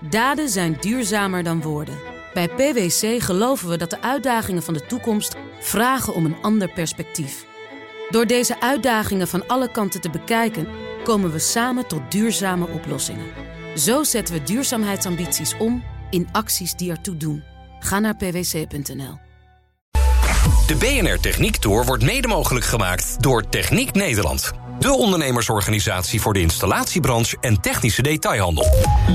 Daden zijn duurzamer dan woorden. Bij PwC geloven we dat de uitdagingen van de toekomst vragen om een ander perspectief. Door deze uitdagingen van alle kanten te bekijken, komen we samen tot duurzame oplossingen. Zo zetten we duurzaamheidsambities om in acties die ertoe doen. Ga naar pwc.nl. De BNR Techniek Tour wordt mede mogelijk gemaakt door Techniek Nederland. De ondernemersorganisatie voor de installatiebranche en technische detailhandel.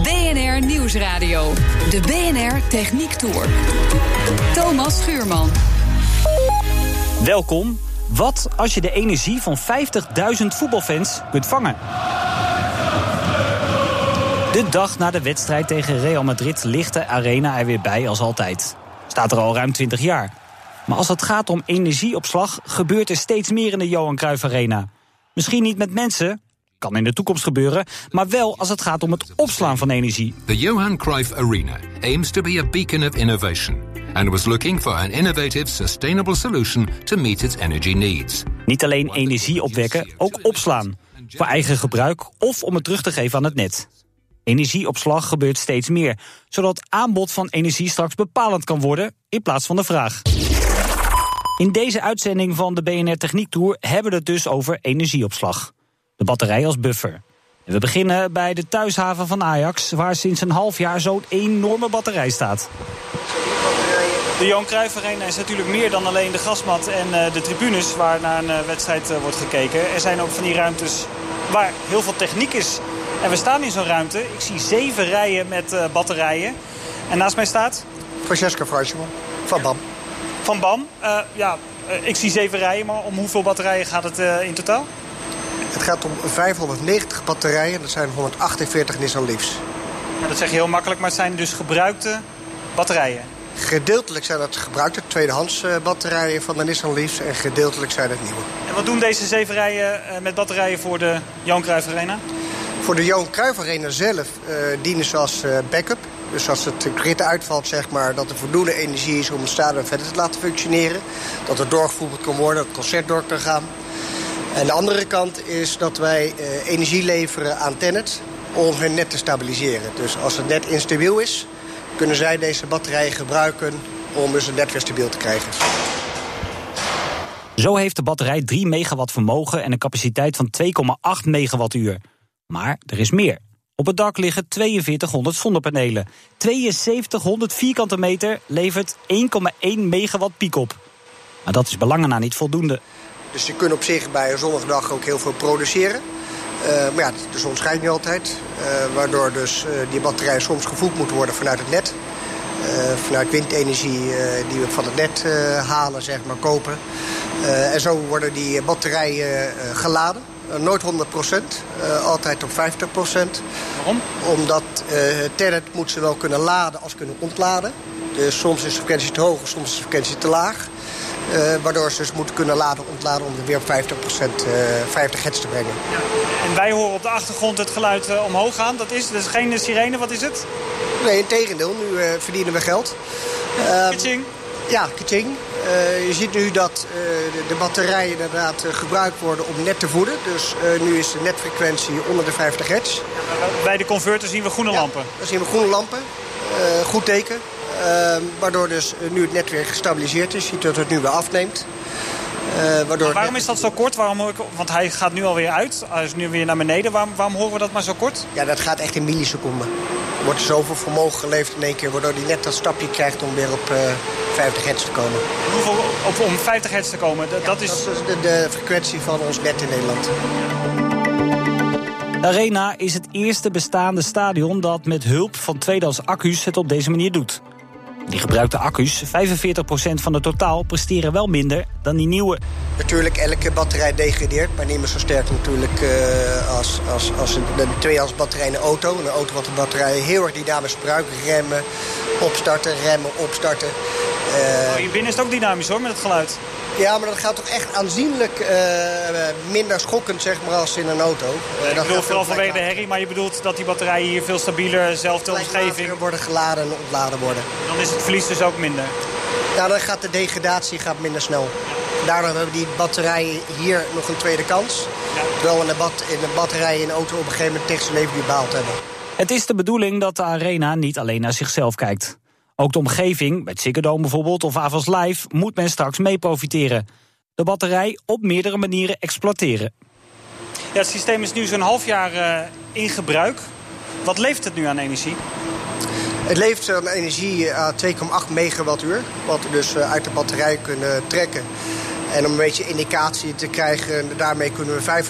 BNR Nieuwsradio. De BNR Techniek Tour. Thomas Schuurman. Welkom. Wat als je de energie van 50.000 voetbalfans kunt vangen? De dag na de wedstrijd tegen Real Madrid ligt de arena er weer bij als altijd. Staat er al ruim 20 jaar. Maar als het gaat om energieopslag, gebeurt er steeds meer in de Johan Cruijff Arena. Misschien niet met mensen, kan in de toekomst gebeuren, maar wel als het gaat om het opslaan van energie. The Johan Cruyff Arena aims to be a beacon of innovation and was looking for an innovative, sustainable solution to meet its energy needs. Niet alleen energie opwekken, ook opslaan. Voor eigen gebruik of om het terug te geven aan het net. Energieopslag gebeurt steeds meer, zodat aanbod van energie straks bepalend kan worden in plaats van de vraag. In deze uitzending van de BNR Techniek Tour hebben we het dus over energieopslag. De batterij als buffer. En we beginnen bij de thuishaven van Ajax, waar sinds een half jaar zo'n enorme batterij staat. De Johan Cruijff Arena is natuurlijk meer dan alleen de gasmat en eh, de tribunes waar naar een eh, wedstrijd eh, wordt gekeken. Er zijn ook van die ruimtes waar heel veel techniek is. En we staan in zo'n ruimte. Ik zie zeven rijen met batterijen. En naast mij staat... Francesca Fruisjeman van BAM. Van BAM. ja, ik zie zeven rijen, maar om hoeveel batterijen gaat het in totaal? Het gaat om 590 batterijen. Dat zijn 148 Nissan Leafs. dat zeg je heel makkelijk, maar het zijn dus gebruikte batterijen. Gedeeltelijk zijn dat gebruikte tweedehands eh, batterijen van de Nissan Leafs en gedeeltelijk zijn het nieuwe. En wat doen deze zeven rijen eh, met batterijen voor de Johan Cruijff Arena? Voor de Johan Cruijff Arena zelf uh, dienen ze als backup. Dus als het grid uitvalt, zeg maar, dat er voldoende energie is om het stadion verder te laten functioneren. Dat er doorgevoerd kan worden, dat het concert door kan gaan. En de andere kant is dat wij energie leveren aan Tennet om hun net te stabiliseren. Dus als het net instabiel is, kunnen zij deze batterijen gebruiken om dus het net weer stabiel te krijgen. Zo heeft de batterij 3 megawatt vermogen en een capaciteit van 2,8 megawattuur. Maar er is meer. Op het dak liggen 4200 zonnepanelen. 7200 vierkante meter levert 1,1 megawatt piek op. Maar dat is belangen niet voldoende. Dus je kunt op zich bij een zonnige dag ook heel veel produceren. Uh, maar ja, de zon schijnt niet altijd. Uh, waardoor dus uh, die batterijen soms gevoed moeten worden vanuit het net. vanuit windenergie die we van het net halen, zeg maar, kopen. en zo worden die batterijen geladen. Nooit 100%, altijd op 50%. Waarom? Omdat het moet ze wel kunnen laden als kunnen ontladen. Dus soms is de frequentie te hoog, soms is de frequentie te laag. Uh, waardoor ze dus moeten kunnen laden ontladen om er weer op 50%, uh, 50 hertz te brengen. En wij horen op de achtergrond het geluid uh, omhoog gaan. Dat is, dus geen sirene, wat is het? Nee, in tegendeel. Nu verdienen we geld. Kaching? Ja, kaching. Je ziet nu dat de, de, batterijen inderdaad gebruikt worden om net te voeden. Dus nu is de netfrequentie onder de 50 hertz. bij de converter zien we groene ja, lampen? dan zien we groene lampen. goed teken. Waardoor dus nu het net weer gestabiliseerd is. Je ziet dat het nu weer afneemt. Uh, waardoor waarom is dat zo kort? Waarom hoor ik, want hij gaat nu alweer uit. Hij is nu weer naar beneden. Waarom, waarom horen we dat maar zo kort? Ja, dat gaat echt in milliseconden. Er wordt zoveel vermogen geleverd in één keer... waardoor hij net dat stapje krijgt om weer op uh, 50 hertz te komen. Hoeveel, op, om 50 hertz te komen? Dat, ja, dat is... dat is de, de frequentie van ons net in Nederland. De Arena is het eerste bestaande stadion dat met hulp van tweedehands accu's het op deze manier doet. Die gebruikte accu's, 45% van het totaal, presteren wel minder dan die nieuwe. Natuurlijk, elke batterij degradeert, maar niet meer zo sterk natuurlijk uh, als, als, als een, een tweedehands batterij in een auto. Een auto wat de batterij heel erg dynamisch gebruikt. Remmen, opstarten, remmen, opstarten. Uh, hier binnen is het ook dynamisch hoor, met het geluid. Ja, maar dat gaat toch echt aanzienlijk uh, minder schokkend zeg maar, als in een auto. Uh, ik bedoel vooral vanwege de herrie, maar je bedoelt dat die batterijen hier veel stabieler, zelfde omgeving... worden geladen en ontladen worden. Dan is het verlies dus ook minder? Ja, dan gaat de degradatie gaat minder snel. Daardoor hebben we die batterijen hier nog een tweede kans. Ja. Terwijl we in de, bat, in de batterij in de auto op een gegeven moment tegen zijn leven behaald hebben. Het is de bedoeling dat de arena niet alleen naar zichzelf kijkt. Ook de omgeving, bij het Ziggo bijvoorbeeld of Avals Live... moet men straks mee profiteren. De batterij op meerdere manieren exploiteren. Ja, het systeem is nu zo'n half jaar uh, in gebruik. Wat levert het nu aan energie? Het levert aan energie aan 2,8 megawattuur. Wat we dus uh, uit de batterij kunnen trekken. En om een beetje indicatie te krijgen, daarmee kunnen we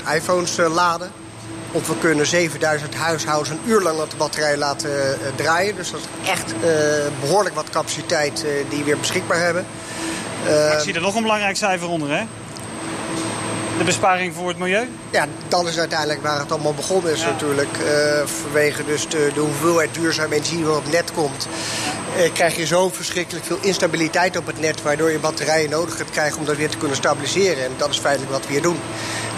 500.000 iPhones uh, laden. Of we kunnen 7000 huishoudens een uur lang op de batterij laten uh, draaien. Dus dat is echt uh, behoorlijk wat capaciteit uh, die we weer beschikbaar hebben. Maar ik zie er nog een belangrijk cijfer onder, hè? De besparing voor het milieu? Ja, dat is uiteindelijk waar het allemaal begonnen is ja. natuurlijk. vanwege dus de, de hoeveelheid duurzame energie die op het net komt... krijg je zo verschrikkelijk veel instabiliteit op het net... waardoor je batterijen nodig gaat krijgen om dat weer te kunnen stabiliseren. En dat is feitelijk wat we hier doen.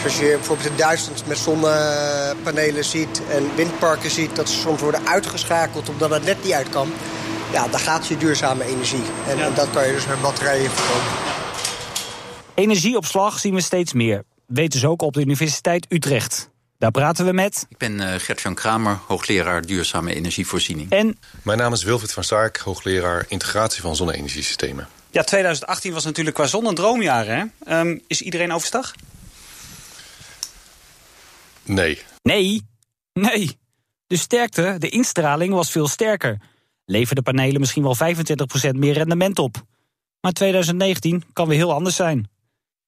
Als je bijvoorbeeld in Duitsland met zonnepanelen ziet en windparken ziet... dat ze soms worden uitgeschakeld omdat het net niet uit kan... ja, dan gaat je duurzame energie. En, ja. en dat kan je dus met batterijen verkopen. Energieopslag zien we steeds meer. Weten ze ook op de Universiteit Utrecht. Daar praten we met... Ik ben uh, Gert-Jan Kramer, hoogleraar duurzame energievoorziening. En... Mijn naam is Wilfried van Stark, hoogleraar integratie van zonne-energiesystemen. Ja, 2018 was natuurlijk qua zon een droomjaar, hè? Um, is iedereen overstag? Nee. Nee? Nee. De sterkte, de instraling was veel sterker. Leverden panelen misschien wel 25% meer rendement op. Maar 2019 kan weer heel anders zijn.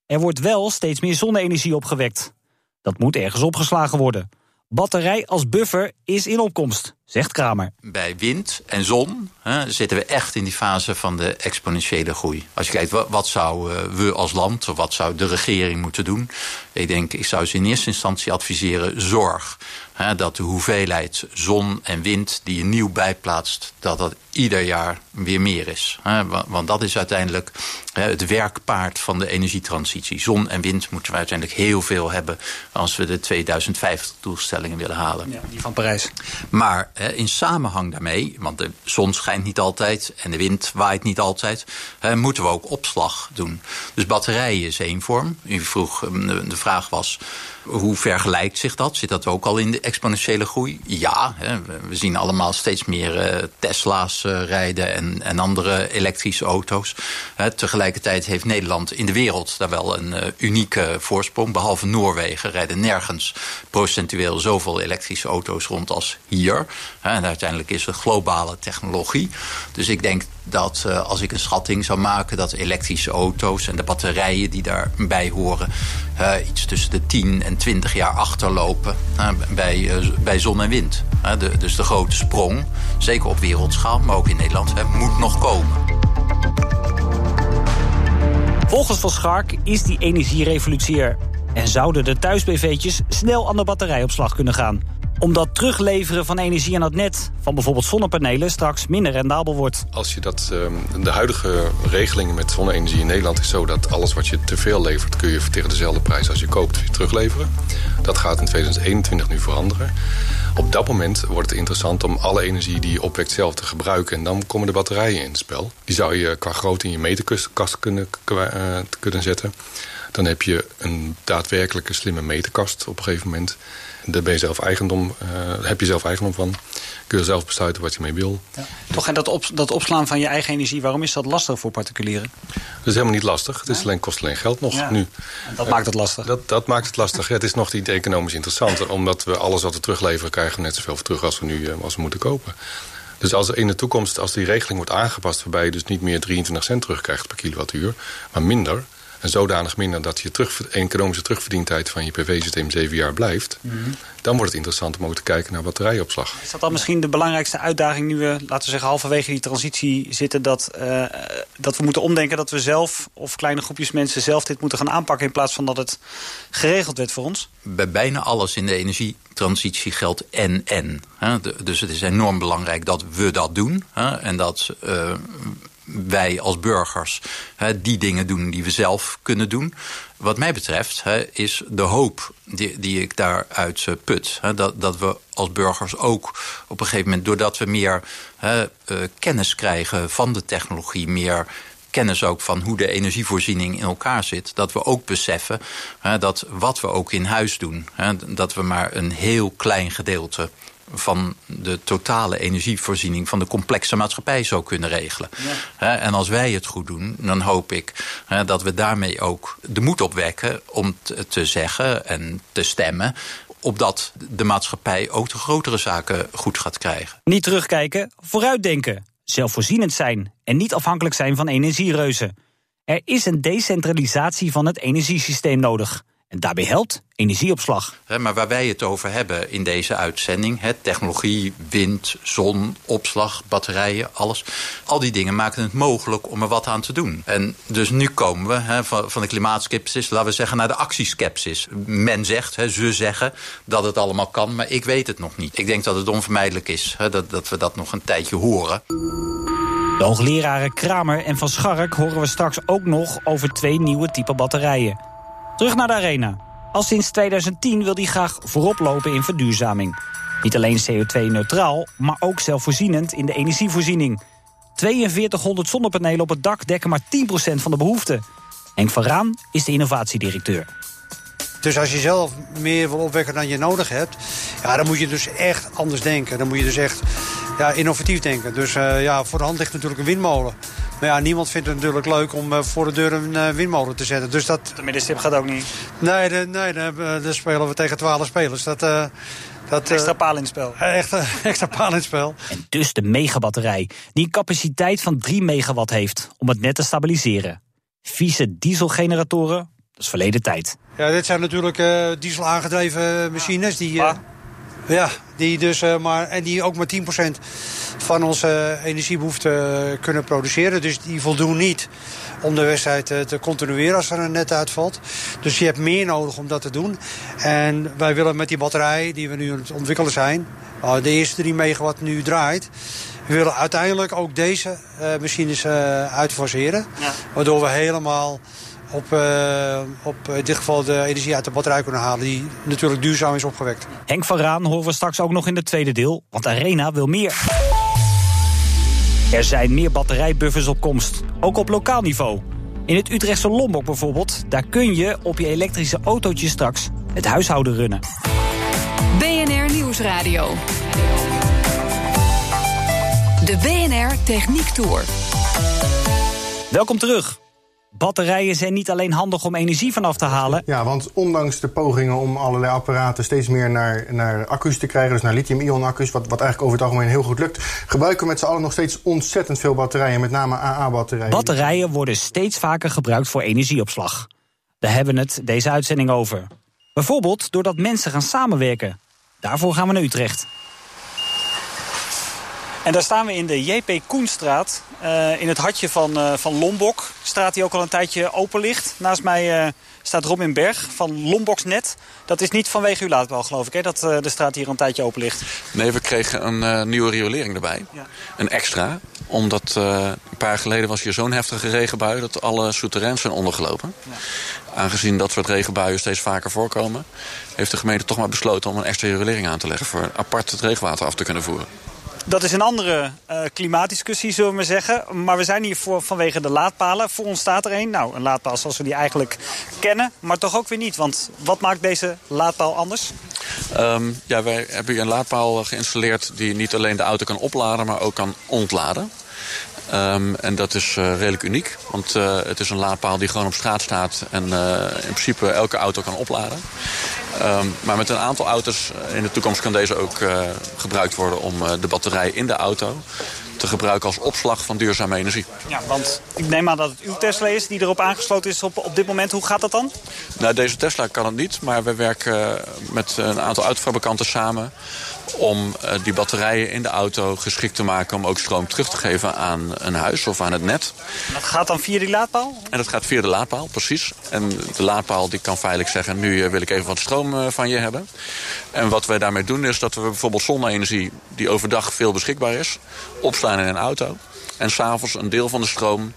Er wordt wel steeds meer zonne-energie opgewekt. Dat moet ergens opgeslagen worden. Batterij als buffer is in opkomst, zegt Kramer. Bij wind en zon hè, zitten we echt in die fase van de exponentiële groei. Als je kijkt, wat, wat zouden we als land, of wat zou de regering moeten doen? Ik denk, ik zou ze in eerste instantie adviseren, zorg. Hè, dat de hoeveelheid zon en wind die je nieuw bijplaatst... dat dat ieder jaar weer meer is. Hè, want dat is uiteindelijk hè, het werkpaard van de energietransitie. Zon en wind moeten we uiteindelijk heel veel hebben... als we de 2050-doelstellingen willen halen. Ja, die van Parijs. Maar in samenhang daarmee, want de zon schijnt niet altijd... en de wind waait niet altijd, moeten we ook opslag doen. Dus batterijen is één vorm. U vroeg, de vraag was... Hoe vergelijkt zich dat? Zit dat ook al in de exponentiële groei? Ja, we zien allemaal steeds meer uh, Tesla's uh, rijden en, en andere elektrische auto's. Tegelijkertijd heeft Nederland in de wereld daar wel een unieke voorsprong. Behalve Noorwegen rijden nergens procentueel zoveel elektrische auto's rond als hier. Uiteindelijk is het globale technologie. Dus ik denk dat uh, als ik een schatting zou maken... dat elektrische auto's en de batterijen die daarbij horen... Iets tussen de 10 en 20 jaar achterlopen bij, bij zon en wind. De, dus de grote sprong, zeker op wereldschaal, maar ook in Nederland, moet nog komen. Volgens Van Schark is die energierevolutie er. En zouden de thuis-BV'tjes snel aan de batterijopslag kunnen gaan omdat terugleveren van energie aan het net... van bijvoorbeeld zonnepanelen straks minder rendabel wordt. Als je dat, de huidige regelingen met zonne-energie in Nederland is zo... dat alles wat je te veel levert kun je tegen dezelfde prijs als je koopt terugleveren. Dat gaat in 2021 nu veranderen. Op dat moment wordt het interessant om alle energie die je opwekt zelf te gebruiken. En dan komen de batterijen in het spel. Die zou je qua grootte in je meterkast kunnen, uh, kunnen zetten. Dan heb je een daadwerkelijke slimme meterkast op een gegeven moment. Daar ben je zelf eigendom, uh, heb je zelf eigendom van. Kun je zelf besluiten wat je mee wil. Ja. Toch, en dat, op, dat opslaan van je eigen energie, waarom is dat lastig voor particulieren? Dat is helemaal niet lastig. Het is alleen, kost alleen geld nog ja. nu. En dat uh, maakt het lastig? Dat, dat maakt het lastig. het is nog niet economisch interessant. Omdat we alles wat we terugleveren, krijgen we net zoveel voor terug als we nu uh, als we moeten kopen. Dus als in de toekomst, als die regeling wordt aangepast... waarbij je dus niet meer 23 cent terugkrijgt per kilowattuur, maar minder... en zodanig minder dat je terug, economische terugverdientijd van je PV-systeem 7 jaar blijft... Mm -hmm. dan wordt het interessant om ook te kijken naar batterijopslag. Is dat dan misschien de belangrijkste uitdaging nu we, laten we zeggen... halverwege die transitie zitten, dat, uh, dat we moeten omdenken... dat we zelf, of kleine groepjes mensen zelf dit moeten gaan aanpakken... in plaats van dat het geregeld werd voor ons? Bij bijna alles in de energietransitie geldt en-en. Dus het is enorm belangrijk dat we dat doen. Hè? En dat... Uh, wij als burgers hè, die dingen doen die we zelf kunnen doen. Wat mij betreft hè, is de hoop die, die ik daaruit uh, put... Hè, dat, dat we als burgers ook op een gegeven moment... doordat we meer uh, kennis krijgen van de technologie... meer kennis ook van hoe de energievoorziening in elkaar zit... dat we ook beseffen hè, dat wat we ook in huis doen... Hè, dat we maar een heel klein gedeelte van de totale energievoorziening van de complexe maatschappij zou kunnen regelen. En als wij het goed doen, dan hoop ik dat we daarmee ook de moed opwekken om te zeggen en te stemmen opdat de maatschappij ook de grotere zaken goed gaat krijgen. Niet terugkijken, vooruitdenken. Zelfvoorzienend zijn en niet afhankelijk zijn van energiereuzen. Er is een decentralisatie van het energiesysteem nodig. En daarbij helpt energieopslag. Maar waar wij het over hebben in deze uitzending... technologie, wind, zon, opslag, batterijen, alles... al die dingen maken het mogelijk om er wat aan te doen. En dus nu komen we van de klimaatskepsis... laten we zeggen, naar de actieskepsis. Men zegt, ze zeggen dat het allemaal kan... maar ik weet het nog niet. Ik denk dat het onvermijdelijk is dat, dat we dat nog een tijdje horen. De hoogleraren Kramer en Van Schark horen we straks ook nog... over twee nieuwe typen batterijen. Terug naar de arena. Al sinds 2010 wil hij graag voorop lopen in verduurzaming. Niet alleen CO2-neutraal, maar ook zelfvoorzienend in de energievoorziening. 4200 zonnepanelen op het dak dekken maar 10% van de behoefte. Henk van Raan is de innovatiedirecteur. Dus als je zelf meer wil opwekken dan je nodig hebt... Ja, dan moet je dus echt anders denken. Dan moet je dus echt ja, innovatief denken. Dus uh, ja, voor de hand ligt natuurlijk een windmolen. Maar ja, niemand vindt het natuurlijk leuk om uh, voor de deur een uh, windmolen te zetten. Dus dat... De middenstip gaat ook niet? Nee, de, nee dan spelen we tegen 12 spelers. Dat, dat, extra paal in het spel. Echt, extra paal in het spel. En dus de megabatterij, die een capaciteit van 3 megawatt heeft om het net te stabiliseren. Vieze dieselgeneratoren, dat is verleden tijd. Ja, dit zijn natuurlijk uh, diesel aangedreven machines. Die, uh, ja, die dus, uh, maar, en die ook maar 10% van onze energiebehoefte kunnen produceren. Dus die voldoen niet om de wedstrijd te continueren als er een net uitvalt. Dus je hebt meer nodig om dat te doen. En wij willen met die batterij die we nu aan het ontwikkelen zijn... de eerste 3 megawatt nu draait... We willen uiteindelijk ook deze machines uitfaseren. Ja. Waardoor we helemaal op, uh, op in dit geval de energie uit de batterij kunnen halen... die natuurlijk duurzaam is opgewekt. Henk van Raan horen we straks ook nog in het tweede deel, want Arena wil meer. Er zijn meer batterijbuffers op komst, ook op lokaal niveau. In het Utrechtse Lombok bijvoorbeeld, daar kun je op je elektrische autootje straks het huishouden runnen. BNR Nieuwsradio. De BNR Techniek Tour. Welkom terug. Batterijen zijn niet alleen handig om energie vanaf te halen. Ja, want ondanks de pogingen om allerlei apparaten steeds meer naar, naar accu's te krijgen, dus naar lithium-ion accu's, wat, wat eigenlijk over het algemeen heel goed lukt, gebruiken we met z'n allen nog steeds ontzettend veel batterijen, met name AA-batterijen. Batterijen worden steeds vaker gebruikt voor energieopslag. Daar hebben we het deze uitzending over. Bijvoorbeeld doordat mensen gaan samenwerken. Daarvoor gaan we naar Utrecht. En daar staan we in de JP Koenstraat, uh, in het hartje van, uh, van Lombok. Straat die ook al een tijdje open ligt. Naast mij uh, staat Robin Berg van Lomboksnet. Dat is niet vanwege uw laadpaal, geloof ik, hè, dat de straat hier een tijdje open ligt. Nee, we kregen een nieuwe riolering erbij. Ja. Een extra. Omdat een paar geleden was hier zo'n heftige regenbui... dat alle souterrains zijn ondergelopen. Ja. Aangezien dat soort regenbuien steeds vaker voorkomen... heeft de gemeente toch maar besloten om een extra riolering aan te leggen... voor apart het regenwater af te kunnen voeren. Dat is een andere uh, klimaatdiscussie, zullen we maar zeggen. Maar we zijn hier voor, vanwege de laadpalen. Voor ons staat er een. Nou, een laadpaal zoals we die eigenlijk kennen. Maar toch ook weer niet. Want wat maakt deze laadpaal anders? Um, ja, wij hebben hier een laadpaal geïnstalleerd... die niet alleen de auto kan opladen, maar ook kan ontladen. Um, en dat is uh, redelijk uniek. Want uh, het is een laadpaal die gewoon op straat staat... en uh, in principe elke auto kan opladen. Um, maar met een aantal auto's in de toekomst kan deze ook gebruikt worden... om de batterij in de auto te gebruiken als opslag van duurzame energie. Ja, want ik neem aan dat het uw Tesla is die erop aangesloten is op, op dit moment. Hoe gaat dat dan? Nou, deze Tesla kan het niet, maar we werken met een aantal autofabrikanten samen om uh, die batterijen in de auto geschikt te maken... om ook stroom terug te geven aan een huis of aan het net. En dat gaat dan via die laadpaal? En dat gaat via de laadpaal, precies. En de laadpaal die kan feitelijk zeggen... nu wil ik even wat stroom van je hebben. En wat wij daarmee doen is dat we bijvoorbeeld zonne-energie... die overdag veel beschikbaar is, opslaan in een auto. En s'avonds een deel van de stroom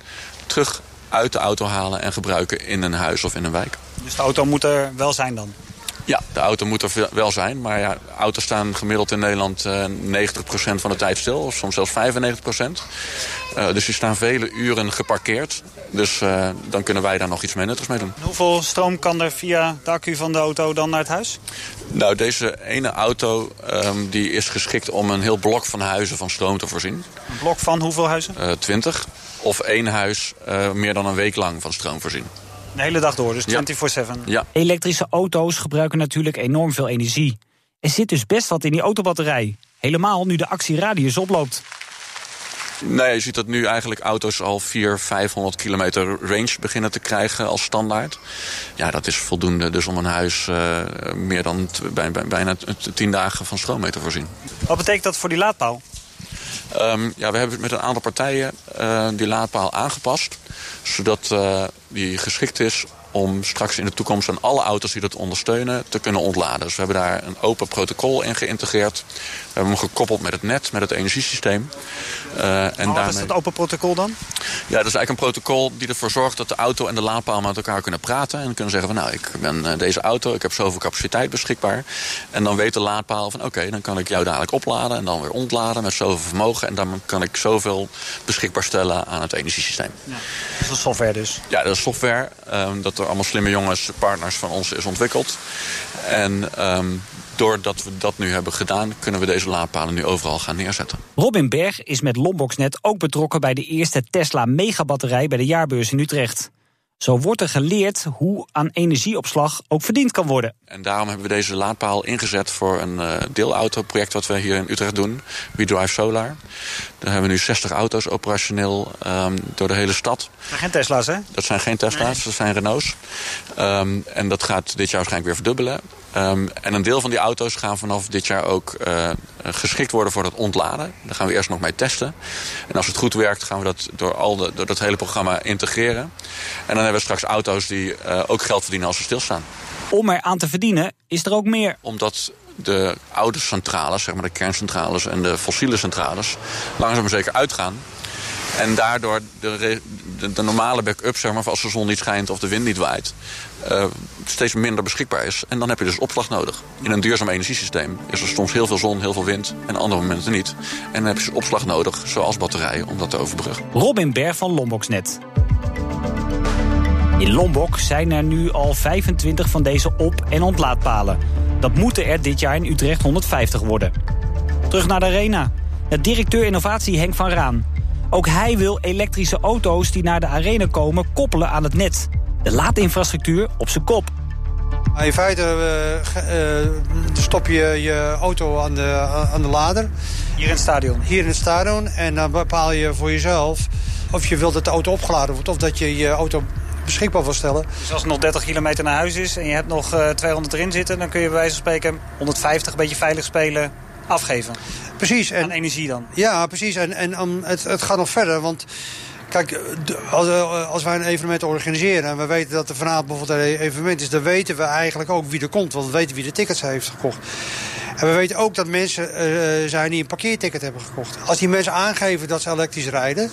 terug uit de auto halen... en gebruiken in een huis of in een wijk. Dus de auto moet er wel zijn dan? Ja, de auto moet er wel zijn. Maar ja, auto's staan gemiddeld in Nederland uh, 90% van de tijd stil. Of soms zelfs 95%. Uh, dus die staan vele uren geparkeerd. Dus uh, dan kunnen wij daar nog iets mee nuttigs mee doen. Hoeveel stroom kan er via de accu van de auto dan naar het huis? Nou, deze ene auto um, die is geschikt om een heel blok van huizen van stroom te voorzien. Een blok van hoeveel huizen? Uh, 20. Of één huis uh, meer dan een week lang van stroom voorzien. De hele dag door, dus 24-7. Ja. Elektrische auto's gebruiken natuurlijk enorm veel energie. Er zit dus best wat in die autobatterij. Helemaal nu de actieradius oploopt. Nee, je ziet dat nu eigenlijk auto's al 400, 500 kilometer range beginnen te krijgen als standaard. Ja, dat is voldoende dus om een huis uh, meer dan bij, bij, bijna 10 dagen van stroom mee te voorzien. Wat betekent dat voor die laadpaal? Um, ja, we hebben met een aantal partijen uh, die laadpaal aangepast. Zodat uh, die geschikt is om straks in de toekomst aan alle auto's die dat ondersteunen te kunnen ontladen. Dus we hebben daar een open protocol in geïntegreerd. We hebben hem gekoppeld met het net, met het energiesysteem. Uh, en oh, wat is dat open protocol dan? Ja, dat is eigenlijk een protocol die ervoor zorgt dat de auto en de laadpaal met elkaar kunnen praten. En kunnen zeggen van nou, ik ben uh, deze auto, ik heb zoveel capaciteit beschikbaar. En dan weet de laadpaal van oké, okay, dan kan ik jou dadelijk opladen en dan weer ontladen met zoveel vermogen. En dan kan ik zoveel beschikbaar stellen aan het energiesysteem. Ja, dat is software dus? Ja, dat is software. Um, dat er allemaal slimme jongens, partners van ons is ontwikkeld. En um, doordat we dat nu hebben gedaan, kunnen we deze laadpalen nu overal gaan neerzetten. Robin Berg is met Lomboxnet ook betrokken bij de eerste Tesla megabatterij bij de jaarbeurs in Utrecht. Zo wordt er geleerd hoe aan energieopslag ook verdiend kan worden. En daarom hebben we deze laadpaal ingezet voor een uh, deelautoproject wat we hier in Utrecht doen. We Drive Solar. Daar hebben we nu 60 auto's operationeel um, door de hele stad. Dat zijn geen Tesla's, hè? Dat zijn geen Tesla's, nee. dat zijn Renaults. Um, en dat gaat dit jaar waarschijnlijk weer verdubbelen. Um, en een deel van die auto's gaan vanaf dit jaar ook uh, geschikt worden voor het ontladen. Daar gaan we eerst nog mee testen. En als het goed werkt gaan we dat door, al de, door dat hele programma integreren. En dan hebben we straks auto's die uh, ook geld verdienen als ze stilstaan. Om er aan te verdienen is er ook meer. Omdat de oude centrales, zeg maar de kerncentrales en de fossiele centrales... langzaam maar zeker uitgaan. En daardoor de, de, normale backup, zeg maar, als de zon niet schijnt of de wind niet waait, uh, steeds minder beschikbaar is. En dan heb je dus opslag nodig. In een duurzaam energiesysteem is er soms heel veel zon, heel veel wind en andere momenten niet. En dan heb je dus opslag nodig, zoals batterijen, om dat te overbruggen. Robin Berg van Lomboxnet. In Lombok zijn er nu al 25 van deze op- en ontlaadpalen. Dat moeten er dit jaar in Utrecht 150 worden. Terug naar de arena. De directeur innovatie Henk van Raan. Ook hij wil elektrische auto's die naar de arena komen koppelen aan het net. De laadinfrastructuur op zijn kop. In feite uh, uh, stop je je auto aan de, aan de lader. Hier in het stadion? Hier in het stadion. En dan bepaal je voor jezelf of je wilt dat de auto opgeladen wordt... of dat je je auto beschikbaar wil stellen. Dus als het nog 30 kilometer naar huis is en je hebt nog uh, 200 erin zitten... dan kun je bij wijze van spreken 150 een beetje veilig spelen afgeven. Precies. En, aan energie dan? Ja, precies. En, en het, het gaat nog verder, want... Kijk, als, als wij een evenement organiseren en we weten dat er vanavond bijvoorbeeld een evenement is... dan weten we eigenlijk ook wie er komt, want we weten wie de tickets heeft gekocht. En we weten ook dat mensen uh, zijn die een parkeerticket hebben gekocht. Als die mensen aangeven dat ze elektrisch rijden...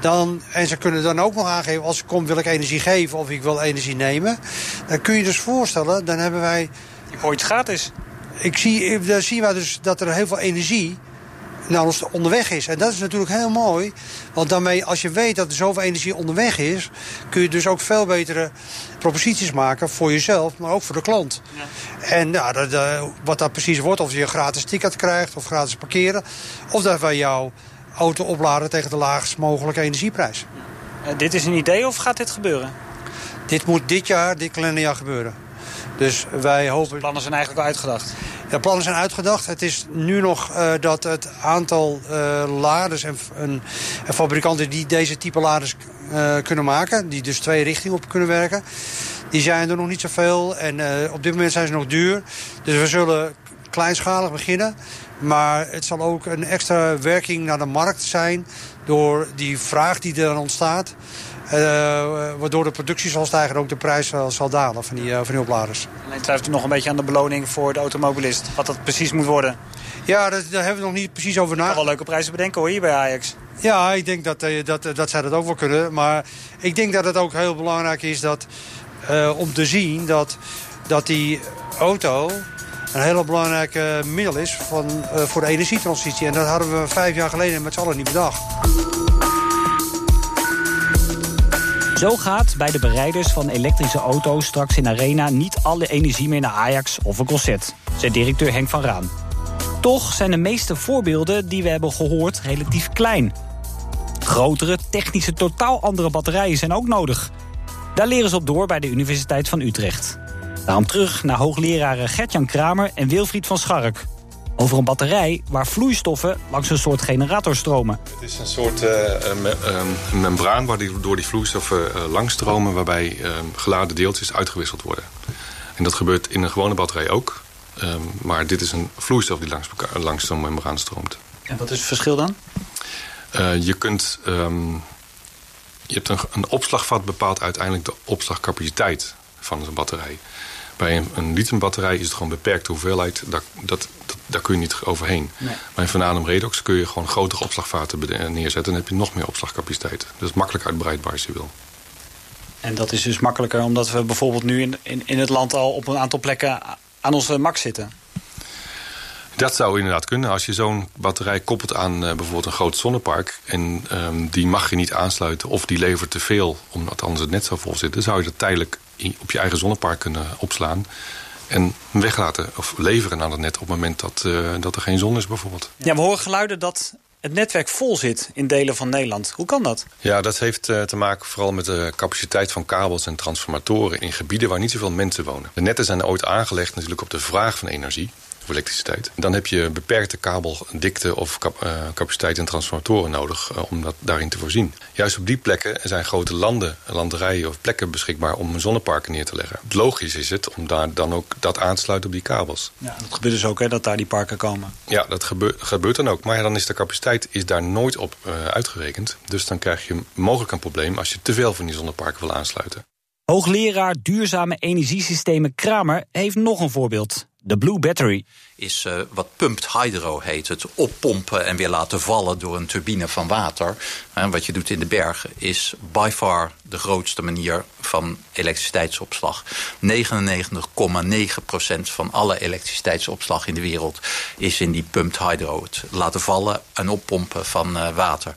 Dan, en ze kunnen dan ook nog aangeven, als ik kom wil ik energie geven of ik wil energie nemen. Dan kun je dus voorstellen, dan hebben wij... Je gooit gratis. Ik zie, dan zien we dus dat er heel veel energie naar ons onderweg is. En dat is natuurlijk heel mooi. Want daarmee, als je weet dat er zoveel energie onderweg is... kun je dus ook veel betere proposities maken voor jezelf... maar ook voor de klant. Ja. En dat, uh, wat dat precies wordt, of je een gratis ticket krijgt... of gratis parkeren, of dat wij jouw auto opladen tegen de laagst mogelijke energieprijs. Uh, dit is een idee of gaat dit gebeuren? Dit moet dit jaar, dit kalenderjaar gebeuren. Dus wij hopen... De plannen zijn eigenlijk al uitgedacht? Ja, plannen zijn uitgedacht. Het is nu nog uh, dat het aantal uh, laders en, en, en, fabrikanten die deze type laders uh, kunnen maken... die dus twee richtingen op kunnen werken... die zijn er nog niet zoveel. En op dit moment zijn ze nog duur. Dus we zullen kleinschalig beginnen. Maar het zal ook een extra werking naar de markt zijn... door die vraag die er ontstaat... Uh, waardoor de productie zal stijgen en ook de prijs zal, zal dalen van die, uh, van die opladers. Alleen twijfelt u nog een beetje aan de beloning voor de automobilist. Wat dat precies moet worden. Ja, dat, daar hebben we nog niet precies over nagedacht. wel leuke prijzen bedenken hoor, hier bij Ajax. Ja, ik denk dat, dat, dat zij dat ook wel kunnen. Maar ik denk dat het ook heel belangrijk is dat, om te zien dat dat die auto een hele belangrijke middel is van, voor de energietransitie. En dat hadden we vijf jaar geleden met z'n allen niet bedacht. Zo gaat bij de bereiders van elektrische auto's straks in Arena niet alle energie meer naar Ajax of een concert, zei directeur Henk van Raan. Toch zijn de meeste voorbeelden die we hebben gehoord relatief klein. Grotere, technische, totaal andere batterijen zijn ook nodig. Daar leren ze op door bij de Universiteit van Utrecht. Daarom terug naar hoogleraren Gertjan Kramer en Wilfried van Schark. Over een batterij waar vloeistoffen langs een soort generator stromen. Het is een soort uh, membraan waar die, door die vloeistoffen uh, langstromen... waarbij geladen deeltjes uitgewisseld worden. En dat gebeurt in een gewone batterij ook. Ehm, maar dit is een vloeistof die langs, langs zo'n membraan stroomt. En wat is het verschil dan? je kunt... Um, je hebt een, een opslagvat bepaalt uiteindelijk de opslagcapaciteit van zo'n batterij. Bij een, een lithiumbatterij is het gewoon beperkte hoeveelheid. Daar, dat, dat, daar kun je niet overheen. Nee. Bij een vanadium redox kun je gewoon grotere opslagvaten neerzetten. En dan heb je nog meer opslagcapaciteit. Dus makkelijk uitbreidbaar als je wil. En dat is dus makkelijker omdat we bijvoorbeeld nu in, in, in het land al op een aantal plekken aan onze max zitten. Dat zou inderdaad kunnen. Als je zo'n batterij koppelt aan uh, bijvoorbeeld een groot zonnepark... en um, die mag je niet aansluiten of die levert te veel... omdat anders het net zo vol zit... dan zou je dat tijdelijk op je eigen zonnepark kunnen opslaan... en weglaten of leveren aan het net op het moment dat, uh, dat er geen zon is bijvoorbeeld. Ja, we horen geluiden dat het netwerk vol zit in delen van Nederland. Hoe kan dat? Ja, dat heeft uh, te maken vooral met de capaciteit van kabels en transformatoren... in gebieden waar niet zoveel mensen wonen. De netten zijn ooit aangelegd natuurlijk op de vraag van energie of elektriciteit. Dan heb je beperkte kabeldikte of eh, capaciteit en transformatoren nodig uh, om dat daarin te voorzien. Juist op die plekken zijn grote landen, landerijen of plekken beschikbaar om zonneparken neer te leggen. Logisch is het om daar dan ook dat aan te sluiten op die kabels. Ja, dat gebeurt dus ook hè, dat daar die parken komen. Ja, dat gebeurt, gebeurt dan ook. Maar ja, dan is de capaciteit is daar nooit op uh, uitgerekend. Dus dan krijg je mogelijk een probleem als je te veel van die zonneparken wil aansluiten. Hoogleraar duurzame energiesystemen Kramer heeft nog een voorbeeld. De Blue Battery. Is uh, wat pumped hydro heet. Het oppompen en weer laten vallen door een turbine van water. En wat je doet in de bergen is by far de grootste manier van elektriciteitsopslag. 99,9% van alle elektriciteitsopslag in de wereld is in die pumped hydro. Het laten vallen en oppompen van uh, water.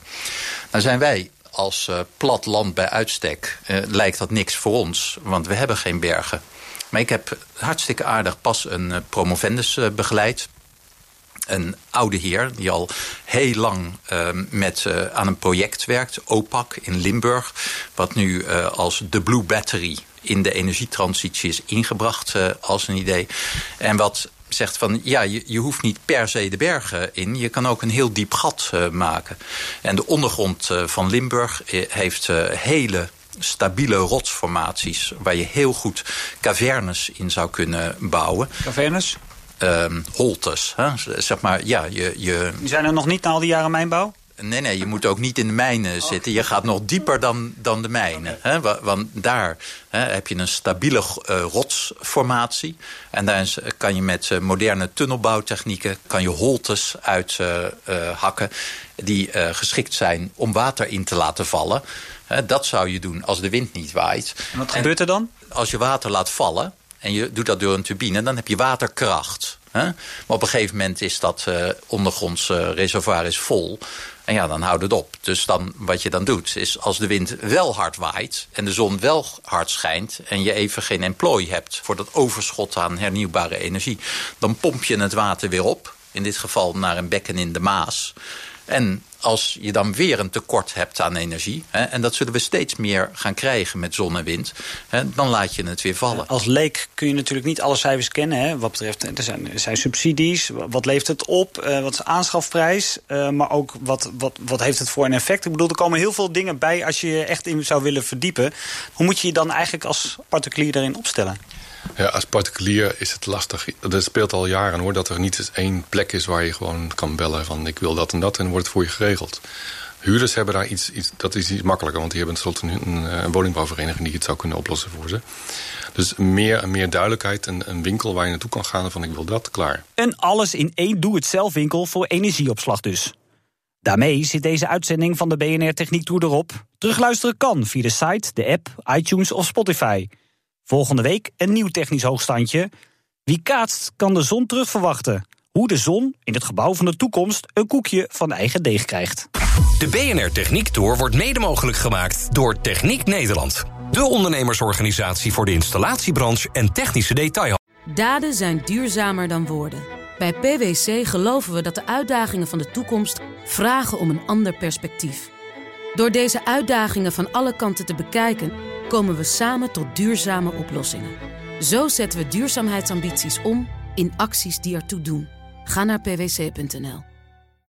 Nou zijn wij als uh, plat land bij uitstek lijkt dat niks voor ons. Want we hebben geen bergen. Maar ik heb hartstikke aardig pas een uh, promovendus begeleid. Een oude heer die al heel lang met, aan een project werkt. OPAC in Limburg. Wat nu als de Blue Battery in de energietransitie is ingebracht als een idee. En wat zegt van ja, je, je hoeft niet per se de bergen in. Je kan ook een heel diep gat maken. En de ondergrond van Limburg eh, heeft hele stabiele rotsformaties... waar je heel goed cavernes in zou kunnen bouwen. Cavernes? Um, holtes. Hè? Zeg maar, ja, je, je... Zijn er nog niet na al die jaren mijnbouw? Nee, nee, je moet ook niet in de mijnen zitten. Je gaat nog dieper dan, dan de mijnen. Hè? Want daar hè, heb je een stabiele uh, rotsformatie. En daar kan je met uh, moderne tunnelbouwtechnieken... kan je holtes uithakken uh, die geschikt zijn om water in te laten vallen. Dat zou je doen als de wind niet waait. En wat gebeurt er dan? Als je water laat vallen en je doet dat door een turbine... dan heb je waterkracht. Maar op een gegeven moment is dat uh, ondergronds uh, reservoir is vol. En ja, dan houdt het op. Dus dan, wat je dan doet, is als de wind wel hard waait... en de zon wel hard schijnt... en je even geen employ hebt voor dat overschot aan hernieuwbare energie... dan pomp je het water weer op. In dit geval naar een bekken in de Maas. En als je dan weer een tekort hebt aan energie... Hè, en dat zullen we steeds meer gaan krijgen met zon en wind... Hè, dan laat je het weer vallen. Als leek kun je natuurlijk niet alle cijfers kennen. Hè, wat betreft, er zijn, er zijn subsidies, wat levert het op, uh, wat is de aanschafprijs... Uh, maar ook wat, wat, wat heeft het voor een effect. Ik bedoel, er komen heel veel dingen bij als je je echt in zou willen verdiepen. Hoe moet je je dan eigenlijk als particulier daarin opstellen? Ja, als particulier is het lastig. Dat speelt al jaren hoor, dat er niet eens één plek is waar je gewoon kan bellen van ik wil dat en dat en wordt het voor je geregeld. Huurders hebben daar iets, iets dat is iets makkelijker, want die hebben tenslotte een, een woningbouwvereniging die het zou kunnen oplossen voor ze. Dus meer, meer duidelijkheid, een, een winkel waar je naartoe kan gaan van ik wil dat, klaar. En alles in één doe-het-zelf winkel voor energieopslag dus. Daarmee zit deze uitzending van de BNR Techniek Tour erop. Terugluisteren kan via de site, de app, iTunes of Spotify. Volgende week een nieuw technisch hoogstandje. Wie kaatst kan de zon terugverwachten. Hoe de zon in het gebouw van de toekomst een koekje van eigen deeg krijgt. De BNR Techniek Tour wordt mede mogelijk gemaakt door Techniek Nederland. De ondernemersorganisatie voor de installatiebranche en technische detail. Daden zijn duurzamer dan woorden. Bij PwC geloven we dat de uitdagingen van de toekomst vragen om een ander perspectief. Door deze uitdagingen van alle kanten te bekijken, komen we samen tot duurzame oplossingen. Zo zetten we duurzaamheidsambities om in acties die ertoe doen. Ga naar pwc.nl.